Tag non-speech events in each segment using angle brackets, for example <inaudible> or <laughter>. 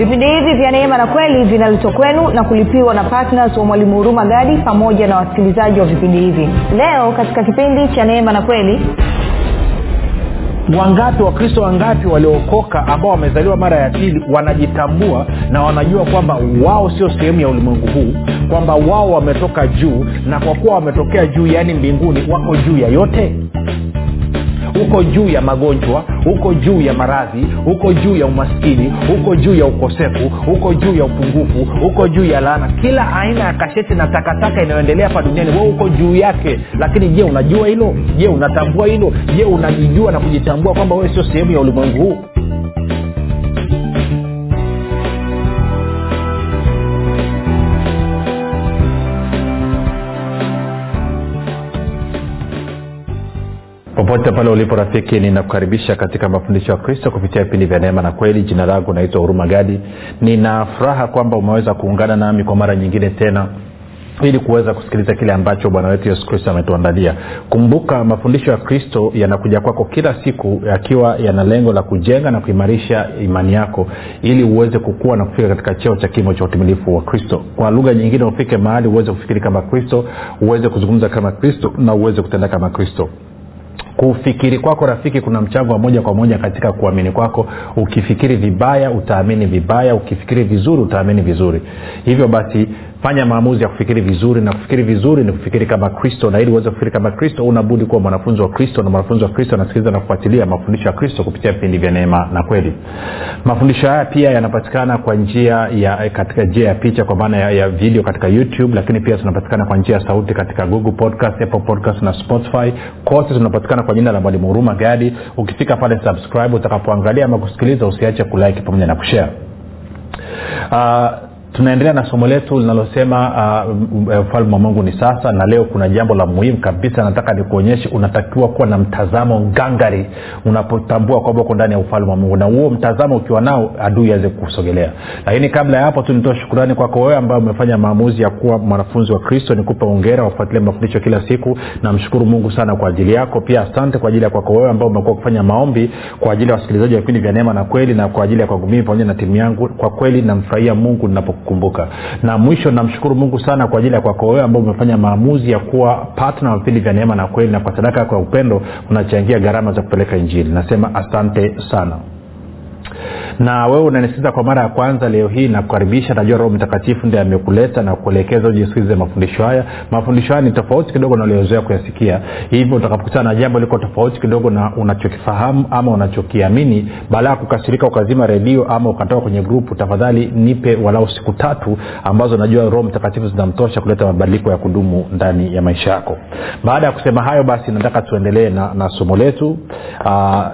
vipindi hivi vya neema na kweli vinaletwa kwenu na kulipiwa na ptns wa mwalimu huruma gadi pamoja na wasikilizaji wa vipindi hivi. Leo katika kipindi cha neema na kweli wangapi wakristo wangapi waliookoka ambao wamezaliwa mara ya pili wanajitambua na wanajua kwamba wao sio sehemu ya ulimwengu huu kwamba wao wametoka juu na kwa kuwa wametokea juu yaani mbinguni wako juu ya yote huko juu ya magonjwa huko juu ya maradhi huko juu ya umaskini huko juu ya ukosefu huko juu ya upungufu huko juu ya laana. Kila aina ya kasheti na takataka inayoendelea hapa duniani we huko juu yake. Lakini je unajua hilo? Je unatambua hilo? Je unajijua na kujitambua kwamba wewe sio sehemu ya ulimwengu huu popote pale ulipo rafiki ninakukaribisha katika mafundisho ya kristo kupitia vipindi vya neema na kweli. Jina langu naitwa huruma gadi. Nina kwamba umeweza kuungana nami kwa mara nyingine tena ili kuweza kusikiliza kile ambacho bwana wetu yesu kristo ametuandalia. Kumbuka mafundisho ya kristo yanakuja kwako kila siku yakiwa yana lengo la kujenga na kuimarisha imani yako ili uweze kukua na kufika katika cheo cha kimo cha utimilifu wa kristo. Kwa lugha nyingine ufike mahali uweze kufikiri kama kristo uweze kuzungumza kama kristo na uweze kutenda kama kristo kufikiri kwako rafiki kuna mchango wa moja kwa moja katika kuamini kwako. Ukifikiri vibaya utaamini vibaya. Ukifikiri vizuri utaamini vizuri. Hivyo basi fanya maamuzi ya kufikiri vizuri na kufikiri vizuri ni kufikiri kama kristo. Na ili uweze kufikiri kama kristo unabudi kuwa mwanafunzi wa kristo na mwanafunzi wa kristo anasikiliza na kufuatilia mafundisho ya kristo kupitia vipindi vya neema na kweli. Mafundisho haya pia yanapatikana kwa njia ya katika njia ya picha kwa maana ya, ya video katika youtube lakini pia tunapatikana kwa njia ya sauti katika google podcast apple podcast na spotify. Kote tunapatikana kwa jina la mwalimu huruma gadi. Ukifika pale subscribe utakapoangalia ama kusikiliza usiache kulike pamoja na kushare. Uh, tunaendelea na somo letu linalosema ufalme uh, wa mungu ni sasa na leo kuna jambo la muhimu kabisa. Nataka nikuonyeshe unatakiwa kuwa na mtazamo ngangari unapotambua kwamba uko ndani ya ufalme wa mungu na huo mtazamo ukiwa nao adui aweze kusogelea lakini kabla ya hapo tu shukurani kwako wewe ambayo umefanya maamuzi ya kuwa mwanafunzi wa kristo. Nikupe ongera wafuatilia mafundisho kila siku. Namshukuru mungu sana kwa ajili yako. Pia asante kwa ajili ya kwako wewe ambao umekuwa kufanya maombi kwa ajili ya wasikilizaji wa vipindi vya neema na kweli na kwa ajili ya kwangu pamoja na timu yangu. Kwa kweli namfurahia mungu ninapo kukumbuka. Na mwisho namshukuru mungu sana kwa ajili ya kwako wewe ambao umefanya maamuzi ya kuwa patna vipindi vya neema na kweli na kwa sadaka yako ya upendo unachangia gharama za kupeleka injili. Nasema asante sana na wewe unanisikiza kwa mara ya kwanza leo hii nakukaribisha najua roho mtakatifu ndi amekuleta na kuelekeza ujisikilize mafundisho haya. Mafundisho haya ni tofauti kidogo na uliozoea kuyasikia. Hivyo utakapokutana na jambo liko tofauti kidogo na unachokifahamu ama unachokiamini baada ya kukasirika ukazima redio ama ukatoka kwenye grupu tafadhali nipe walau siku tatu ambazo najua roho mtakatifu zinamtosha kuleta mabadiliko ya kudumu ndani ya maisha yako. Baada ya kusema hayo basi nataka tuendelee na, na somo letu.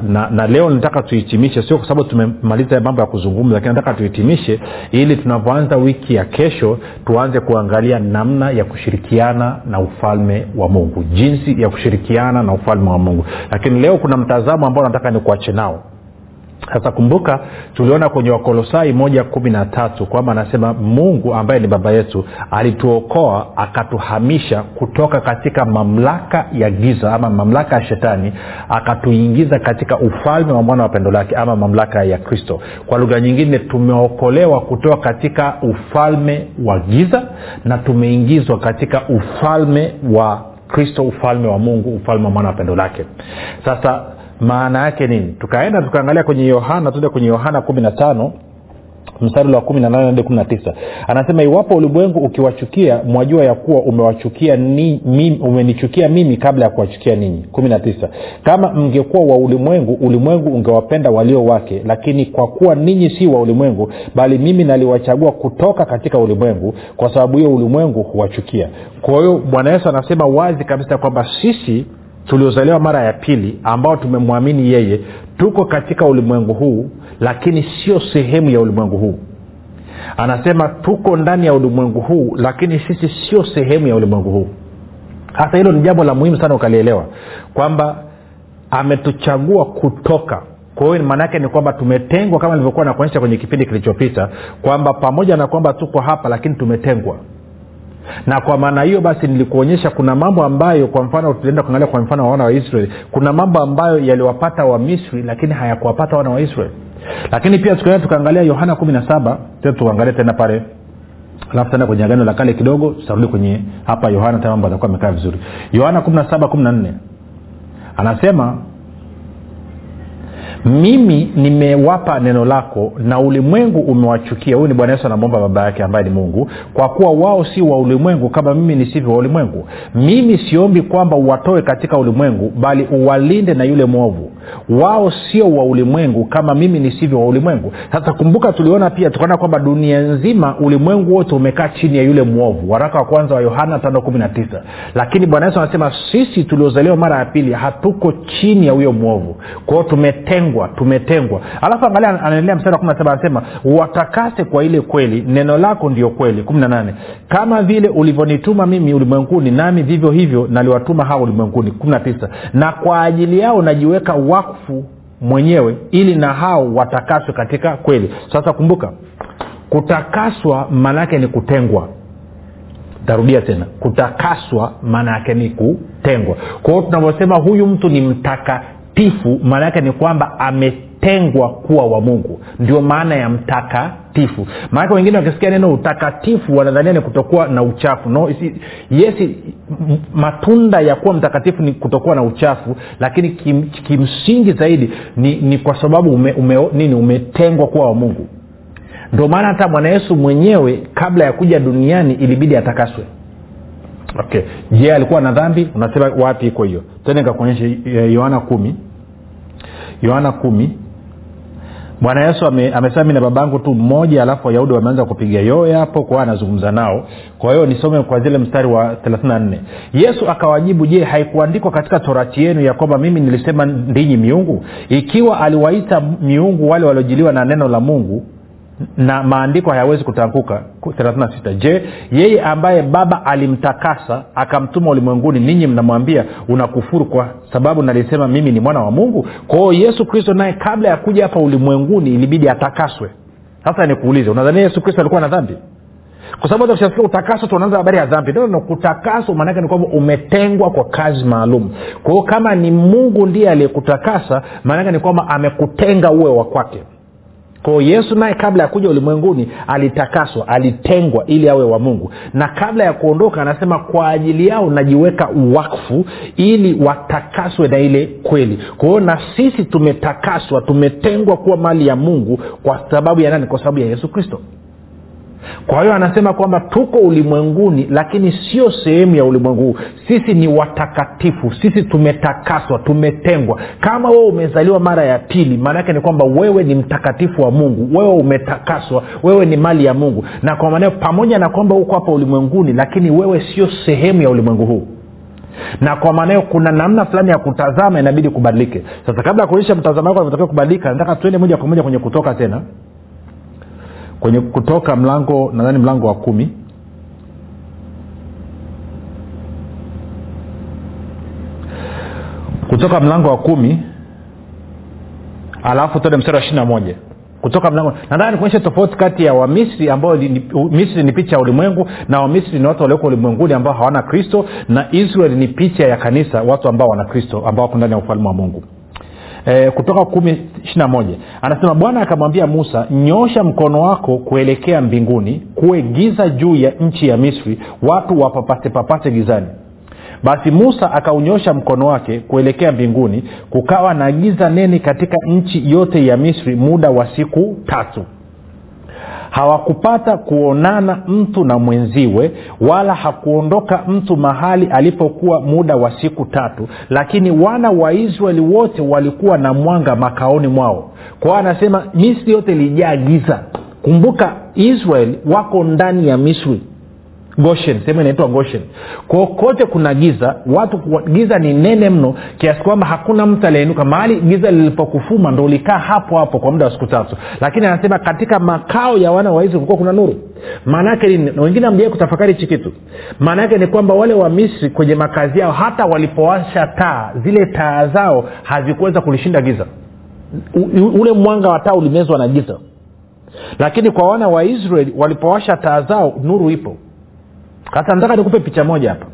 Na, na leo nataka tuhitimishe sio kwa sababu tumemaliza mambo ya kuzungumza lakini nataka tuhitimishe ili tunavyoanza wiki ya kesho tuanze kuangalia namna ya kushirikiana na ufalme wa mungu jinsi ya kushirikiana na ufalme wa mungu. Lakini leo kuna mtazamo ambao nataka nikuache nao sasa kumbuka tuliona kwenye wakolosai moja kumi na tatu kwamba anasema mungu ambaye ni baba yetu alituokoa akatuhamisha kutoka katika mamlaka ya giza ama mamlaka ya shetani akatuingiza katika ufalme wa mwana wa pendo lake ama mamlaka ya kristo. Kwa lugha nyingine tumeokolewa kutoka katika ufalme wa giza na tumeingizwa katika ufalme wa kristo ufalme wa mungu ufalme wa mwana wa pendo lake. Sasa maana yake nini? Tukaenda tukaangalia kwenye yohana tuende kwenye yohana kumi na tano mstari wa kumi na nane hadi kumi na tisa. Anasema iwapo ulimwengu ukiwachukia mwajua ya kuwa umewachukia ni, mimi, umenichukia mimi kabla ya kuwachukia ninyi. kumi na tisa. Kama mngekuwa wa ulimwengu ulimwengu ungewapenda walio wake. Lakini kwa kuwa ninyi si wa ulimwengu bali mimi naliwachagua kutoka katika ulimwengu kwa sababu hiyo ulimwengu huwachukia. Kwa hiyo bwana yesu anasema wazi kabisa kwamba sisi tuliozaliwa mara ya pili ambao tumemwamini yeye tuko katika ulimwengu huu lakini sio sehemu ya ulimwengu huu. Anasema tuko ndani ya ulimwengu huu lakini sisi sio sehemu ya ulimwengu huu. Hasa hilo ni jambo la muhimu sana ukalielewa kwamba ametuchagua kutoka. Kwa hiyo maana yake ni kwamba tumetengwa kama nilivyokuwa nakuonyesha kwenye kipindi kilichopita kwamba pamoja na kwamba tuko hapa lakini tumetengwa na kwa maana hiyo basi nilikuonyesha kuna mambo ambayo kwa mfano tulienda kuangalia kwa mfano wa wana wa israeli. Kuna mambo ambayo yaliwapata wamisri lakini hayakuwapata wana wa israeli. Lakini pia tukaenda tukaangalia yohana kumi na saba. Tukaangalia tena pale. Alafu tena kwenye agano la kale kidogo tutarudi kwenye hapa yohana tena mambo atakuwa amekaa vizuri. Yohana kumi na saba kumi na nne. Anasema mimi nimewapa neno lako na ulimwengu umewachukia. Huyu ni bwana yesu anamwomba baba yake ambaye ni mungu. Kwa kuwa wao si wa ulimwengu kama mimi nisivyo wa ulimwengu. Mimi siombi kwamba uwatoe katika ulimwengu bali uwalinde na yule mwovu wao sio wa ulimwengu kama mimi nisivyo wa ulimwengu. Sasa kumbuka tuliona pia tukaona kwamba dunia nzima ulimwengu wote umekaa chini ya yule mwovu. Waraka wa kwanza wa yohana 519 lakini bwana yesu anasema sisi tuliozaliwa mara ya pili hatuko chini ya huyo mwovu. Kwao tumetengwa tumetengwa. Alafu angalia anaendelea mstari wa anasema watakase kwa ile kweli neno lako ndio kweli. kumi na nane. Kama vile ulivyonituma mimi ulimwenguni nami vivyo hivyo naliwatuma hao ulimwenguni. kumi na kwa ajili yao najiweka wakfu mwenyewe ili na hao watakaswe katika kweli. Sasa kumbuka kutakaswa maana yake ni kutengwa. Tarudia tena kutakaswa maana yake ni kutengwa. Kwa hiyo tunavyosema huyu mtu ni mtakatifu maana yake ni kwamba ametengwa kuwa wa mungu. Ndio maana ya mtakatifu. Maanake wengine wakisikia neno utakatifu wanadhania ni kutokuwa na uchafu. No yesi matunda ya kuwa mtakatifu ni kutokuwa na uchafu lakini kim, kimsingi zaidi ni, ni kwa sababu ume, ume, nini umetengwa kuwa wa mungu. Ndio maana hata bwana yesu mwenyewe kabla ya kuja duniani ilibidi atakaswe. Okay. Je alikuwa na dhambi? Unasema wapi iko hiyo? Tende nikakuonyesha yohana kumi. Yohana kumi bwana yesu ame, amesema mi na babangu tu mmoja alafu wayahudi wameanza kupiga yoye hapo kwao anazungumza nao. Kwa hiyo nisome kwa zile mstari wa 34 yesu akawajibu je haikuandikwa katika torati yenu ya kwamba mimi nilisema ndinyi miungu? Ikiwa aliwaita miungu wale waliojiliwa na neno la mungu na maandiko hayawezi kutanguka 36 je yeye ambaye baba alimtakasa akamtuma ulimwenguni ninyi mnamwambia unakufuru kwa sababu nalisema mimi ni mwana wa mungu? Kwa hiyo yesu kristo naye kabla ya kuja hapa ulimwenguni ilibidi atakaswe. Sasa nikuulize unadhania yesu kristo alikuwa na dhambi? Kwa sababu ukishasikia utakaso tunaanza habari ya dhambi. No, no, kutakaso maanake ni kwamba umetengwa kwa kazi maalum. Kwa hiyo kama ni mungu ndiye aliyekutakasa maanake ni kwamba amekutenga uwe wa kwake kwao yesu naye kabla ya kuja ulimwenguni alitakaswa alitengwa ili awe wa mungu. Na kabla ya kuondoka anasema kwa ajili yao najiweka wakfu ili watakaswe na ile kweli. Kwa na sisi tumetakaswa tumetengwa kuwa mali ya mungu kwa sababu ya nani? Kwa sababu ya yesu kristo kwa hiyo anasema kwamba tuko ulimwenguni lakini sio sehemu ya ulimwengu huu. Sisi ni watakatifu sisi tumetakaswa tumetengwa. Kama wewe umezaliwa mara ya pili maanaake ni kwamba wewe ni mtakatifu wa mungu. Wewe umetakaswa wewe ni mali ya mungu. Na kwa maneo pamoja na kwamba uko hapa ulimwenguni lakini wewe sio sehemu ya ulimwengu huu. Na kwa maanao kuna namna fulani ya kutazama inabidi kubadilike. Sasa kabla ya kuonyesha mtazamo wako navyotakiwa kubadilika nataka tuende moja kwa moja kwenye kutoka tena kwenye kutoka mlango nadhani mlango wa kumi. Kutoka mlango wa kumi alafu tende mstari wa ishiri na moja. Kutoka mlango nadhani kuonyesha tofauti kati ya wamisri ambao misri ni picha ya ulimwengu na wamisri ni watu walioko ulimwenguni ambao hawana kristo na israel ni picha ya kanisa watu ambao wana kristo ambao wako ndani ya ufalme wa mungu e, kutoka kumi ishina moja. Anasema bwana akamwambia musa nyosha mkono wako kuelekea mbinguni kuwe giza juu ya nchi ya misri watu wapapate papate gizani. Basi musa akaunyosha mkono wake kuelekea mbinguni kukawa na giza neni katika nchi yote ya misri muda wa siku tatu hawakupata kuonana mtu na mwenziwe wala hakuondoka mtu mahali alipokuwa muda wa siku tatu lakini wana wa israeli wote walikuwa na mwanga makaoni mwao. Kwao anasema misri yote ilijaa giza. Kumbuka israeli wako ndani ya misri goshen sehemu inaitwa goshen. Kokote kuna giza watu giza ni nene mno kiasi kwamba hakuna mtu aliyeinuka. Mahali giza lilipokufuma ndo ulikaa hapo hapo kwa muda wa siku tatu. Lakini anasema katika makao ya wana wa israeli kulikuwa kuna nuru. Maana yake wengine amjai kutafakari hichi kitu. Maana ni kwamba wale wa misri kwenye makazi yao hata walipowasha taa zile taa zao hazikuweza kulishinda giza. U, ule mwanga wa taa ulimezwa na giza. Lakini kwa wana wa israeli walipowasha taa zao nuru ipo sasa nataka nikupe picha moja hapa.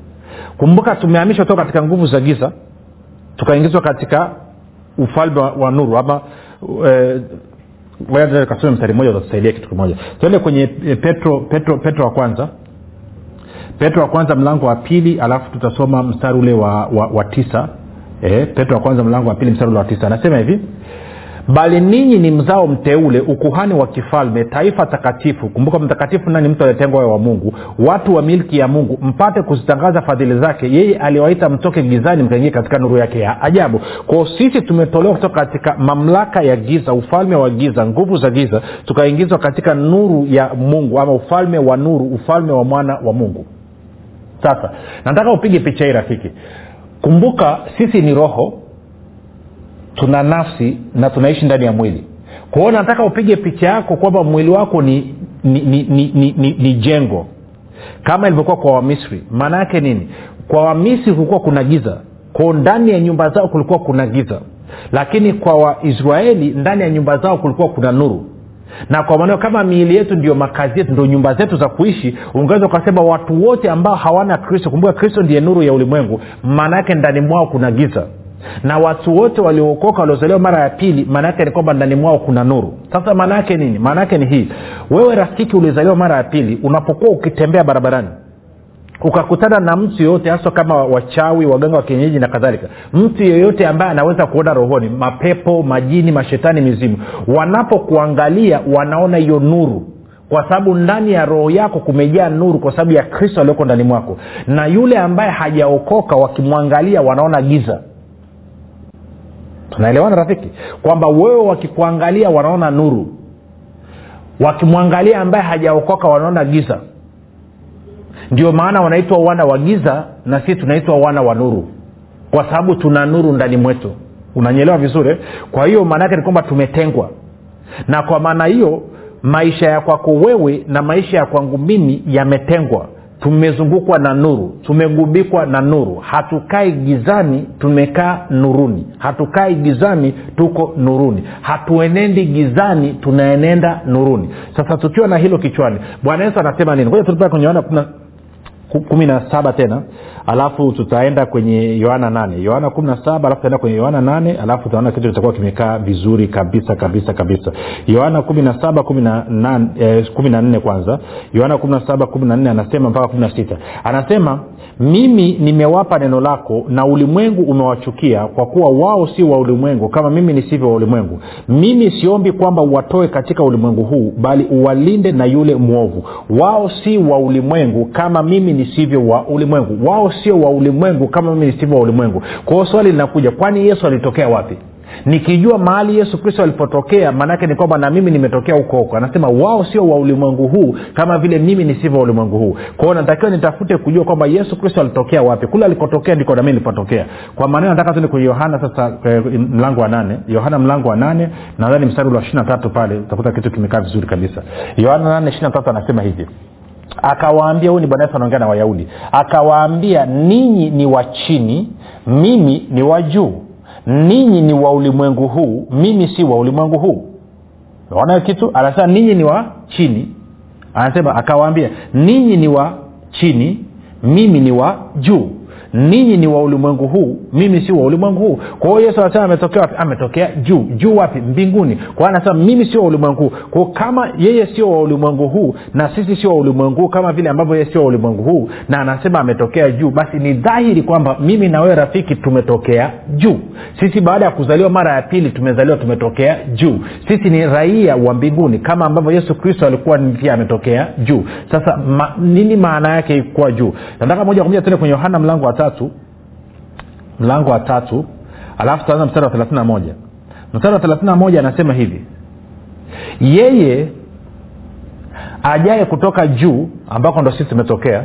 Kumbuka tumehamishwa toka katika nguvu za giza tukaingizwa katika ufalme wa, nuru ama e, mstari mmoja utatusaidia kitu kimoja. Tuende kwenye eh, petro petro petro wa kwanza. Petro wa kwanza mlango wa pili alafu tutasoma mstari ule wa, wa, wa tisa. E, petro wa kwanza mlango wa pili mstari ule wa tisa. Anasema hivi bali ninyi ni mzao mteule ukuhani wa kifalme taifa takatifu. Kumbuka mtakatifu nani? Mtu aliyetengwa wa mungu. Watu wa milki ya mungu mpate kuzitangaza fadhili zake. Yeye aliwaita mtoke gizani mkaingia katika nuru yake ya ajabu. Kwao sisi tumetolewa kutoka katika mamlaka ya giza ufalme wa giza nguvu za giza tukaingizwa katika nuru ya mungu ama ufalme wa nuru ufalme wa mwana wa mungu. Sasa nataka upige picha hii rafiki. Kumbuka sisi ni roho tuna nafsi na tunaishi ndani ya mwili. Kwa nataka upige picha yako kwamba mwili wako ni ni, ni, ni, ni, ni, ni jengo. Kama ilivyokuwa kwa wamisri. Maana yake nini? Kwa wamisri kulikuwa kuna giza. Kwao ndani ya nyumba zao kulikuwa kuna giza. Lakini kwa waisraeli ndani ya nyumba zao kulikuwa kuna nuru. Na kwa maneo kama miili yetu ndio makazi yetu ndio nyumba zetu za kuishi ungeweza ukasema watu wote ambao hawana kristo kumbuka kristo ndiye nuru ya ulimwengu maana yake ndani mwao kuna giza na watu wote waliookoka waliozaliwa mara ya pili maana ni kwamba ndani mwao kuna nuru. Sasa maana yake nini? Maana ni hii. Wewe rafiki uliozaliwa mara ya pili unapokuwa ukitembea barabarani ukakutana na mtu yeyote haswa kama wachawi waganga wa kienyeji na kadhalika mtu yeyote ambaye anaweza kuona rohoni mapepo majini mashetani mizimu wanapokuangalia wanaona hiyo nuru. Kwa sababu ndani ya roho yako kumejaa nuru kwa sababu ya kristo alioko ndani mwako. Na yule ambaye hajaokoka wakimwangalia wanaona giza tunaelewana rafiki? Kwamba wewe wakikuangalia wanaona nuru. Wakimwangalia ambaye hajaokoka wanaona giza. Ndio maana wanaitwa wana wa giza na sisi tunaitwa wana wa nuru. Kwa sababu tuna nuru ndani mwetu. Unanyelewa vizuri kwa hiyo maana yake ni kwamba tumetengwa. Na kwa maana hiyo maisha ya kwako wewe na maisha ya kwangu mimi yametengwa tumezungukwa na nuru tumegubikwa na nuru. Hatukai gizani tumekaa nuruni. Hatukai gizani tuko nuruni. Hatuenendi gizani tunaenenda nuruni. Sasa tukiwa na hilo kichwani bwana yesu anasema nini? Tulipaa kwenye yohana kumi na saba tena alafu tutaenda kwenye yohana nane. Yohana kumi na saba alafu tutaenda kwenye yohana nane alafu tutaona kitu kitakuwa kimekaa vizuri kabisa kabisa kabisa. Yohana kumi na saba kumi na nne kwanza. Yohana kumi na saba kumi na nne anasema mpaka kumi na sita anasema mimi nimewapa neno lako na ulimwengu umewachukia kwa kuwa wao si wa ulimwengu kama mimi nisivyo wa ulimwengu. Mimi siombi kwamba uwatoe katika ulimwengu huu bali uwalinde na yule mwovu. Wao si wa ulimwengu kama mimi nisivyo wa ulimwengu. Wao sio wa ulimwengu kama mimi nisivyo wa ulimwengu. Kwa hiyo swali linakuja kwani yesu alitokea wapi nikijua mahali yesu kristo alipotokea maanaake ni kwamba na mimi nimetokea huko huko. Anasema wao sio wa ulimwengu huu kama vile mimi nisivyo wa ulimwengu huu. Kwao natakiwa nitafute kujua kwamba yesu kristo alitokea wapi. Kule alikotokea ndiko nami nilipotokea. Kwa maneno nataka tuende kwenye yohana sasa eh, mlango wa nane. Yohana mlango wa nane nadhani mstari ule wa ishiri tatu pale utakuta kitu kimekaa vizuri kabisa. Yohana nane ishiri tatu anasema hivi. Akawaambia huyu ni bwana yesu anaongea na wayahudi. Akawaambia ninyi ni wa chini mimi ni wa juu ninyi ni wa ulimwengu huu mimi si wa ulimwengu huu. Naona kitu? Anasema ninyi ni wa chini. Anasema akawaambia ninyi ni wa chini mimi ni wa juu ninyi ni wa ulimwengu huu mimi si wa ulimwengu huu. Kwa hiyo yesu anasema ametokea wapi? Ametokea juu. Juu wapi? Mbinguni. Kwa anasema mimi sio wa ulimwengu huu. Kwao kama yeye sio wa ulimwengu huu na sisi sio wa ulimwengu huu kama vile ambavyo yeye sio wa ulimwengu huu na anasema ametokea juu basi ni dhahiri kwamba mimi na wewe rafiki tumetokea juu. Sisi baada ya kuzaliwa mara ya pili tumezaliwa tumetokea juu. Sisi ni raia wa mbinguni kama ambavyo yesu kristo alikuwa pia ametokea juu. Sasa ma, nini maana yake kuwa juu? Nataka moja kwa moja tende kwenye yohana mlango wa tatu mlango wa tatu alafu tutaanza mstari wa thelathini na moja. Mstari wa thelathini na moja anasema hivi yeye ajaye kutoka juu ambako ndo sisi tumetokea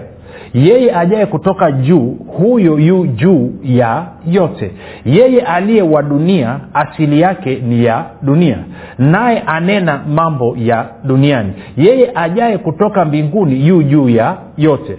yeye ajaye kutoka juu huyo yu juu ya yote. Yeye aliye wa dunia asili yake ni ya dunia naye anena mambo ya duniani. Yeye ajaye kutoka mbinguni yu juu ya yote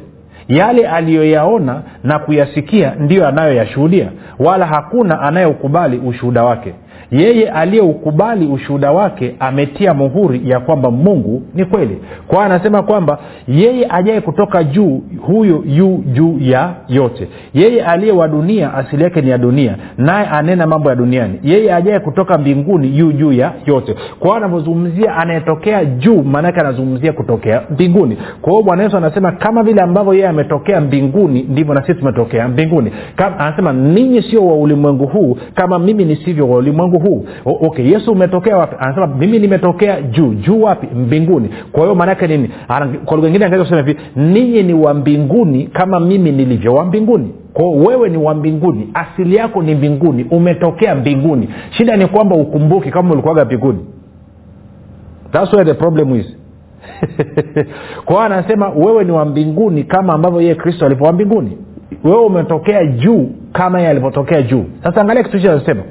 yale aliyoyaona na kuyasikia ndiyo anayoyashuhudia wala hakuna anayeukubali ushuhuda wake yeye aliyeukubali ushuhuda wake ametia muhuri ya kwamba mungu ni kweli. Kwao anasema kwamba yeye ajaye kutoka juu huyo yu juu ya yote. Yeye aliye wa dunia asili yake ni ya dunia naye anena mambo ya duniani. Yeye ajaye kutoka mbinguni yu juu ya yote. Kwao anavyozungumzia anayetokea juu maanake anazungumzia kutokea mbinguni. Kwa hiyo bwana yesu anasema kama vile ambavyo yeye ametokea mbinguni ndivyo na sisi tumetokea mbinguni. Anasema ninyi sio wa ulimwengu huu kama mimi nisivyo wa ulimwengu huu. O, okay yesu umetokea wapi? Anasema mimi nimetokea juu juu wapi? Mbinguni. Kwa hiyo maanaake nini? Kwa lugha ingine angeweza kusema hivi ninyi ni wa mbinguni kama mimi nilivyo wa mbinguni. Kwao wewe ni wa mbinguni asili yako ni mbinguni umetokea mbinguni. Shida ni kwamba ukumbuki kama ulikuwaga mbinguni. Thats where the problem is. <laughs> Kwao anasema wewe ni wa mbinguni kama ambavyo yeye kristo alivyo wa mbinguni. Wewe umetokea juu kama yeye alivyotokea juu. Sasa angalia kitu hicho anasema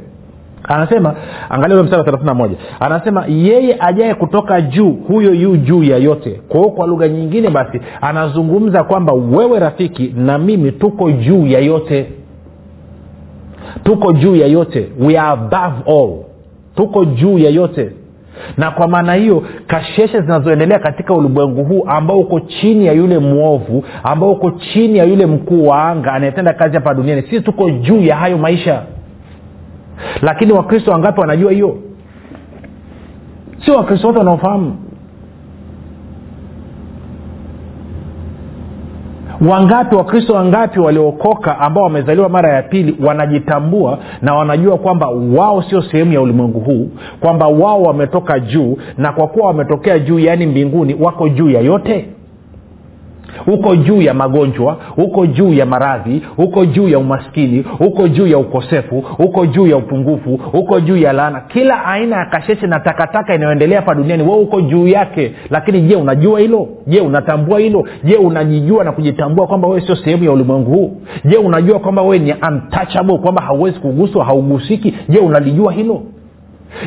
anasema angalia mstari wa thelathini na moja. Anasema yeye ajaye kutoka juu huyo yu juu ya yote. Kwa hiyo kwa lugha nyingine basi anazungumza kwamba wewe rafiki na mimi tuko juu ya yote. Tuko juu ya yote. We are above all. Tuko juu ya yote. Na kwa maana hiyo kasheshe zinazoendelea katika ulimwengu huu ambao uko chini ya yule mwovu ambao uko chini ya yule mkuu wa anga anayetenda kazi hapa duniani sisi tuko juu ya hayo maisha lakini wakristo wangapi wanajua hiyo? Sio wakristo wote wanaofahamu. Wangapi wakristo wangapi waliokoka ambao wamezaliwa mara ya pili wanajitambua na wanajua kwamba wao sio sehemu ya ulimwengu huu kwamba wao wametoka juu na kwa kuwa wametokea juu yaani mbinguni wako juu ya yote uko juu ya magonjwa uko juu ya maradhi uko juu ya umaskini uko juu ya ukosefu uko juu ya upungufu uko juu ya laana. Kila aina ya kasheshe na takataka inayoendelea hapa duniani wewe uko juu yake. Lakini je unajua hilo? Je unatambua hilo? Je unajijua na kujitambua kwamba wewe sio sehemu ya ulimwengu huu? Je unajua kwamba wewe ni untouchable kwamba hauwezi kuguswa haugusiki? Je unalijua hilo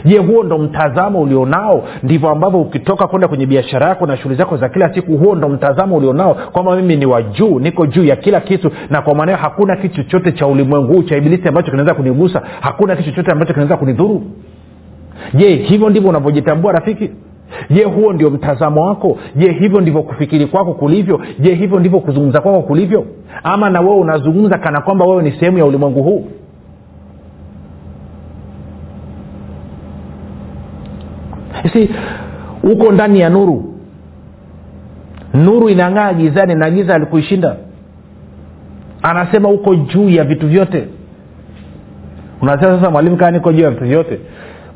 je huo ndo mtazamo ulionao? Ndivyo ambavyo ukitoka kwenda kwenye biashara yako na shughuli zako za kila siku huo ndo mtazamo ulionao? Kwamba mimi ni wa juu niko juu ya kila kitu na kwa maanao hakuna kitu chochote cha ulimwengu huu cha ibilisi ambacho kinaweza kunigusa? Hakuna kitu chochote ambacho kinaweza kunidhuru? Je hivyo ndivyo unavyojitambua rafiki? Je huo ndio mtazamo wako? Je hivyo ndivyo kufikiri kwako kulivyo? Je hivyo ndivyo kuzungumza kwako kulivyo? Ama na wewe unazungumza kana kwamba wewe ni sehemu ya ulimwengu huu si uko ndani ya nuru. Nuru inang'aa gizani na giza alikuishinda anasema uko juu ya vitu vyote. Unasema sasa mwalimu kaa niko juu ya vitu vyote.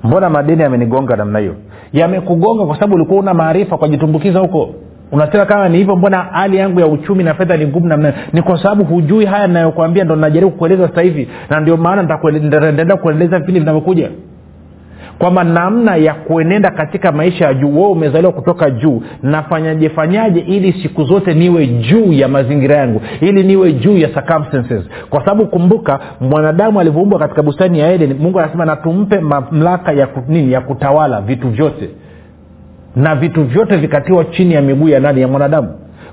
Mbona madeni yamenigonga namna hiyo? Yamekugonga kwa sababu ulikuwa una maarifa kwajitumbukiza huko. Unasema kama ni hivyo mbona hali yangu ya uchumi na fedha ni ngumu namna ni kwa sababu hujui haya nayokwambia ndo najaribu kueleza sasa hivi. Na ndio maana nitaendelea kueleza vipindi vinavyokuja kwamba namna ya kuenenda katika maisha ya juu wewe umezaliwa kutoka juu nafanyaje fanyaje ili siku zote niwe juu ya mazingira yangu ili niwe juu ya circumstances. Kwa sababu kumbuka mwanadamu alivyoumbwa katika bustani ya eden mungu anasema natumpe mamlaka ya nini ya kutawala vitu vyote. Na vitu vyote vikatiwa chini ya miguu ya nani? Ya mwanadamu.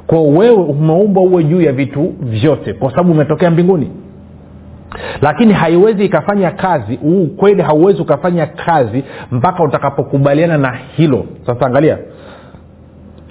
Kwao wewe umeumbwa uwe juu ya vitu vyote kwa sababu umetokea mbinguni lakini haiwezi ikafanya kazi ukweli hauwezi ukafanya kazi mpaka utakapokubaliana na hilo. Sasa angalia.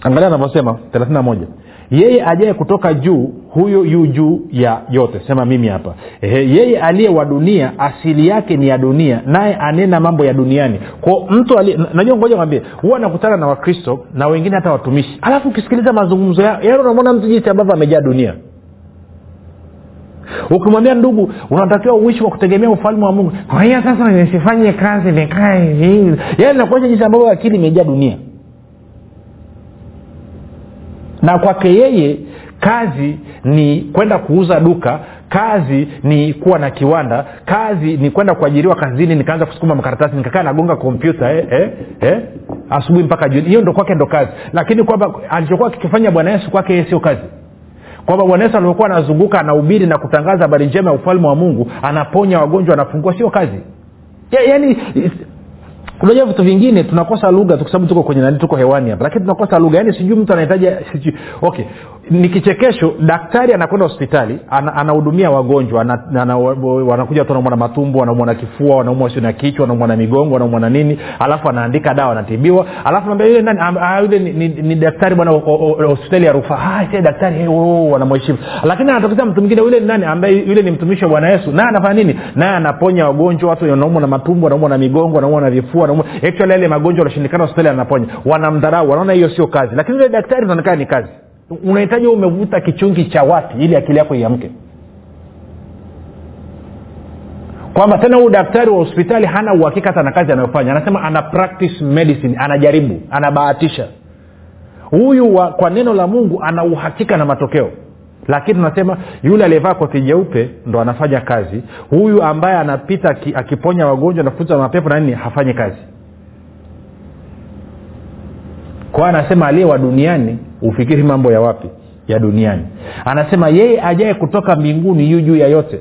Angalia anavyosema moja. Yeye ajaye kutoka juu huyo yu juu ya yote. Sema mimi hapa. Ehe, yeye aliye wa dunia asili yake ni ya dunia naye anena mambo ya duniani. Kwao mtu na- najua ngoja mwambie huwa anakutana na wakristo na wengine hata watumishi. Alafu ukisikiliza mazungumzo yao yaani unamwona mtu jinsi ambavyo amejaa dunia ukimwambia ndugu unatakiwa uishi kwa kutegemea ufalme wa mungu. Kwa hiyo sasa nisifanye kazi nikae hivi. Yaani nakuonyesha jinsi ambavyo akili imejaa dunia. Na kwake yeye kazi ni kwenda kuuza duka kazi ni kuwa na kiwanda kazi ni kwenda kuajiriwa kazini nikaanza kusukuma makaratasi nikakaa nagonga kompyuta eh, eh, eh, asubuhi mpaka jioni. Hiyo ndo kwake ndo kazi. Lakini kwamba alichokuwa kikifanya bwana yesu kwake yeye sio kazi kwamba bwana yesu alivyokuwa anazunguka anahubiri na kutangaza habari njema ya ufalme wa mungu anaponya wagonjwa anafungua sio kazi. Ya, unajua vitu vingine tunakosa lugha kwa sababu tuko kwenye nani tuko hewani hapa. Lakini tunakosa lugha yaani sijui mtu anahitaji okay. Ni kichekesho daktari anakwenda hospitali ana- anahudumia ana, ana, wanakuja watu wanaumwa na matumbo wanaumwa na kifua wanaumwa sio na kichwa wanaumwa na migongo wanaumwa na nini. Alafu anaandika dawa anatibiwa. Alafu naambia yule nani ah, yule ni, ni, ni daktari bwana hospitali ya rufaa. Ah, daktari hey, oh, wanamheshimu lakini anatokea mtu mwingine yule ni nani ambaye yule ni mtumishi wa bwana yesu. Naye anafanya nini? Naye anaponya wagonjwa watu wanaumwa na matumbo wanaumwa na migongo wanaumwa na vifua wanaumwa actually yale magonjwa yanashindikana hospitali anaponya wanamdharau wanaona hiyo sio kazi. Lakini ule daktari unaonekana ni kazi. Unahitaji umevuta kichungi cha wapi ili akili yako iamke? Kwamba tena huyu daktari wa hospitali hana uhakika hata na kazi anayofanya. Anasema ana practice medicine anajaribu anabahatisha. Huyu kwa neno la mungu ana uhakika na matokeo lakini tunasema yule aliyevaa koti jeupe ndo anafanya kazi. Huyu ambaye anapita aki- akiponya wagonjwa nafuta mapepo na nini hafanyi kazi. Kwa anasema aliye wa duniani ufikiri mambo ya wapi? Ya duniani. Anasema yeye ajaye kutoka mbinguni yu juu ya yote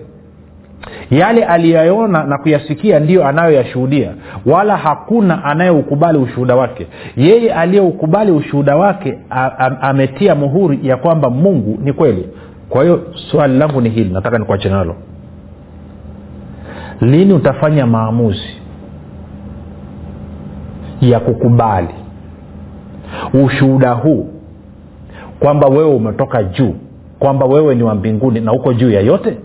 yale aliyaona na kuyasikia ndiyo anayoyashuhudia. Wala hakuna anayeukubali ushuhuda wake. Yeye aliyeukubali ushuhuda wake a- a- ametia muhuri ya kwamba mungu ni kweli. Kwa hiyo swali langu ni hili nataka nikuache nalo. Lini utafanya maamuzi ya kukubali ushuhuda huu kwamba wewe umetoka juu kwamba wewe ni wa mbinguni na uko juu ya yote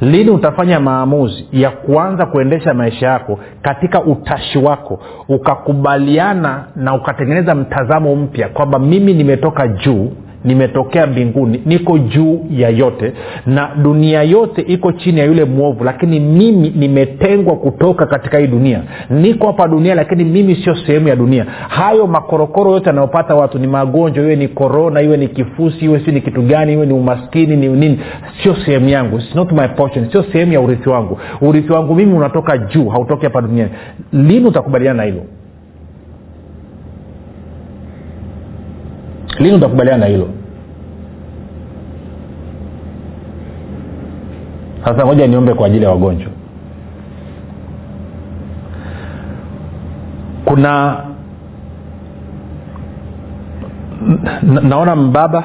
lini utafanya maamuzi ya kuanza kuendesha maisha yako katika utashi wako ukakubaliana na ukatengeneza mtazamo mpya kwamba mimi nimetoka juu nimetokea mbinguni niko juu ya yote na dunia yote iko chini ya yule mwovu lakini mimi nimetengwa kutoka katika hii dunia. Niko hapa dunia lakini mimi sio sehemu ya dunia. Hayo makorokoro yote yanayopata watu ni magonjwa iwe ni korona iwe ni kifusi iwe si ni kitu gani iwe ni umaskini ni nini sio sehemu yangu. It's not my portion sio sehemu ya urithi wangu. Urithi wangu mimi unatoka juu hautoki hapa duniani. Lini utakubaliana na hilo lini utakubaliana na hilo? Sasa ngoja niombe kwa ajili ya wagonjwa. Kuna naona mbaba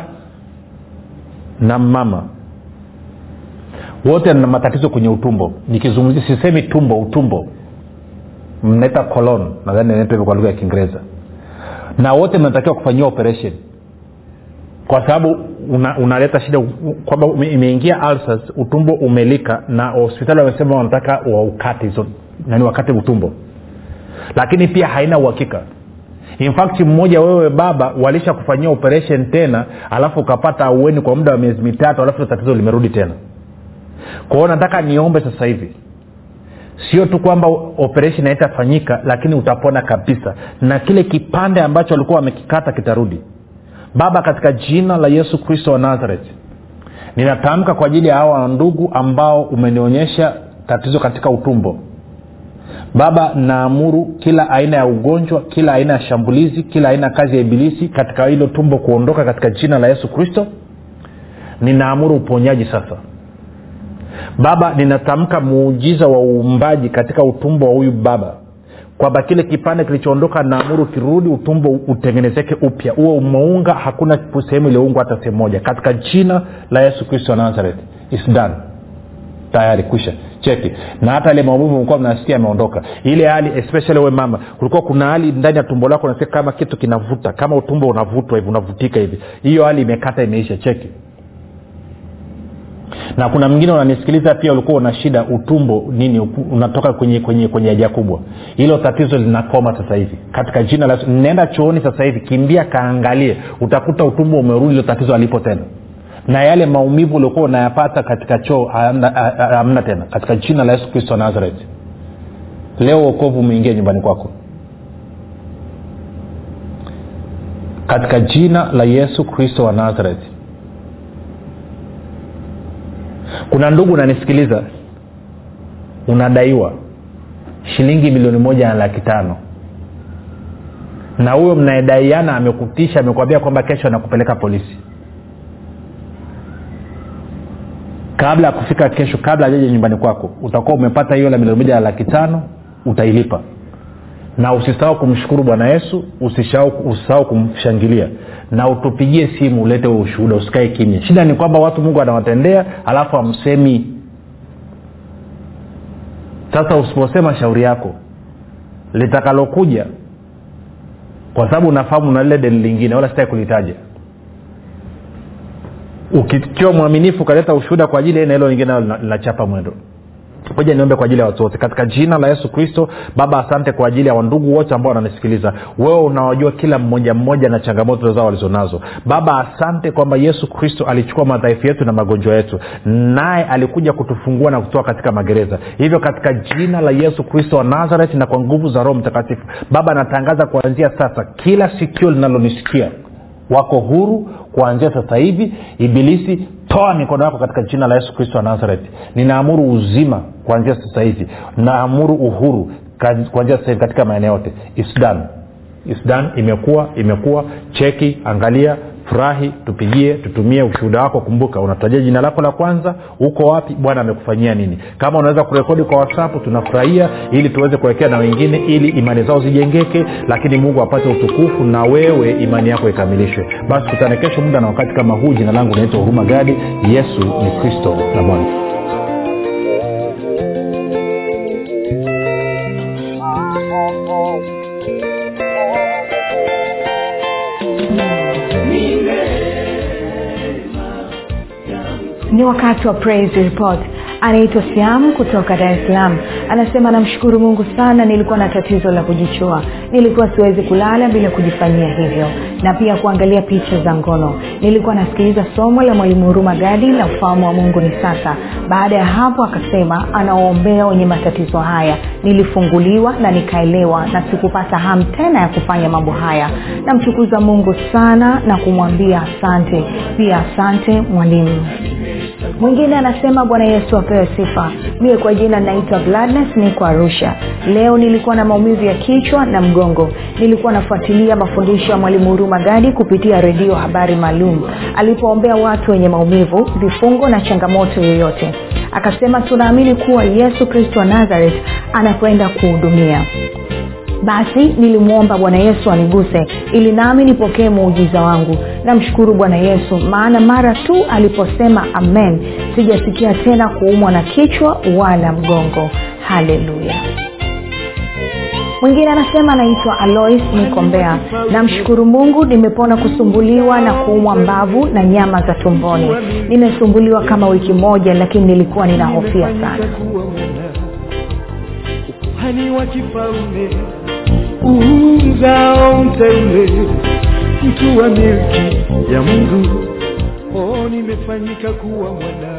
na mama. Wote na matatizo kwenye utumbo. Nikizungumzia sisemi tumbo utumbo. Mnaita colon. Nadhani naita hivyo kwa lugha ya kiingereza. Na wote mnatakiwa kufanyiwa operation kwa sababu una, unaleta shida u- kwamba imeingia alsas utumbo umelika na hospitali wamesema wanataka waukate hizo nani wakate utumbo. Lakini pia haina uhakika. In mmoja wewe baba walisha kufanyia operation tena alafu ukapata aueni kwa muda wa miezi mitatu alafu tatizo limerudi tena. Kwao nataka niombe sasa hivi. Sio tu kwamba operation haitafanyika lakini utapona kabisa. Na kile kipande ambacho walikuwa wamekikata kitarudi baba katika jina la yesu kristo wa nazareti ninatamka kwa ajili ya hawa ndugu ambao umenionyesha tatizo katika utumbo. Baba naamuru kila aina ya ugonjwa kila aina ya shambulizi kila aina ya kazi ya ibilisi katika hilo tumbo kuondoka katika jina la yesu kristo. Ninaamuru uponyaji sasa. Baba ninatamka muujiza wa uumbaji katika utumbo wa huyu baba kwamba kile kipande kilichoondoka naamuru kirudi utumbo utengenezeke upya. Huo umeunga hakuna sehemu iliyoungwa hata sehemu moja. Katika jina la yesu kristo wa nazareth isdan tayari kwisha. Cheki. Na hata ile maumivu mlikuwa mnasikia ameondoka ile hali especially we mama kulikuwa kuna hali ndani ya tumbo lako nasikia kama kitu kinavuta kama utumbo unavutwa hivi unavutika hivi. Hiyo hali imekata imeisha. Cheki na kuna mwingine unanisikiliza pia ulikuwa una shida utumbo nini unatoka kwenye kwenye kwenye haja kubwa. Hilo tatizo linakoma sasa hivi. Katika jina la nenda chooni sasa hivi kimbia kaangalie utakuta utumbo umerudi hilo tatizo alipo tena. Na yale maumivu uliokuwa unayapata katika choo hamna ha- ha- hamna tena. Katika jina la yesu kristo wa nazareth. Leo uokovu umeingia nyumbani kwako. Katika jina la yesu kristo wa nazareth kuna ndugu unanisikiliza? Unadaiwa. Shilingi milioni moja na laki tano. Na huyo mnayedaiana amekutisha amekwambia kwamba kesho anakupeleka polisi. Kabla ya kufika kesho kabla ajaja nyumbani kwako utakuwa umepata hiyo la milioni moja na laki tano utailipa na usisahau kumshukuru bwana yesu usisahau kumshangilia. Na utupigie simu ulete ushuhuda usikae kimya. Shida ni kwamba watu mungu anawatendea alafu amsemi sasa usiposema shauri yako litakalokuja kwa sababu unafahamu na lile deni lingine wala sitaki kulitaja. Ukikiwa mwaminifu ukaleta ushuhuda kwa ajili na hilo lingine linachapa mwendo moja niombe kwa ajili ya watu wote. Katika jina la yesu kristo baba asante kwa ajili ya wandugu wote ambao wananisikiliza. Wewe unawajua kila mmoja mmoja na changamoto zao walizonazo. Baba asante kwamba yesu kristo alichukua madhaifu yetu na magonjwa yetu. Naye alikuja kutufungua na kutoa katika magereza. Hivyo katika jina la yesu kristo wa nazareti na kwa nguvu za roho mtakatifu baba anatangaza kuanzia sasa kila sikio linalonisikia wako huru kuanzia sasa hivi ibilisi toa mikono yako katika jina la yesu kristo wa nazareti ninaamuru uzima kuanzia sasa hivi. Naamuru uhuru kuanzia sasa hivi katika maeneo yote. Isdan isdan imekuwa imekuwa. Cheki angalia furahi tupigie tutumie ushuhuda wako. Kumbuka unatajia jina lako la kwanza uko wapi bwana amekufanyia nini. Kama unaweza kurekodi kwa whatsapp tunafurahia ili tuweze kuwekea na wengine ili imani zao zijengeke lakini mungu apate utukufu na wewe imani yako ikamilishwe. Basi kutane kesho muda na wakati kama huu. Jina langu naitwa huruma gadi. Yesu ni kristo. Na bwana ni wakati wa praise report. Anaitwa siam kutoka dar es salaam. Anasema namshukuru mungu sana nilikuwa na tatizo la kujichua. Nilikuwa siwezi kulala bila kujifanyia hivyo na pia kuangalia picha za ngono. Nilikuwa nasikiliza somo la mwalimu huruma gadi la ufahamu wa mungu ni sasa. Baada ya hapo akasema anawaombea wenye matatizo haya. Nilifunguliwa na nikaelewa na sikupata hamu tena ya kufanya mambo haya. Namchukuza mungu sana na kumwambia asante. Pia asante mwalimu mwingine anasema bwana yesu apewe sifa. Mie kwa jina naitwa gladness niko arusha. Leo nilikuwa na maumivu ya kichwa na mgongo. Nilikuwa nafuatilia mafundisho ya mwalimu huruma gadi kupitia redio habari maalum. Alipoombea watu wenye maumivu vifungo na changamoto yoyote. Akasema tunaamini kuwa yesu kristo wa nazareth anakwenda kuhudumia basi nilimwomba bwana yesu aniguse ili nami nipokee muujiza wangu. Namshukuru bwana yesu maana mara tu aliposema amen sijasikia tena kuumwa na kichwa wala mgongo. Haleluya. Mwingine anasema anaitwa alois nikombea namshukuru mungu nimepona kusumbuliwa na kuumwa mbavu na nyama za tumboni. Nimesumbuliwa kama wiki moja lakini nilikuwa ninahofia sana uzao mteule mtu wa milki ya mungu. O nimefanyika kuwa mwana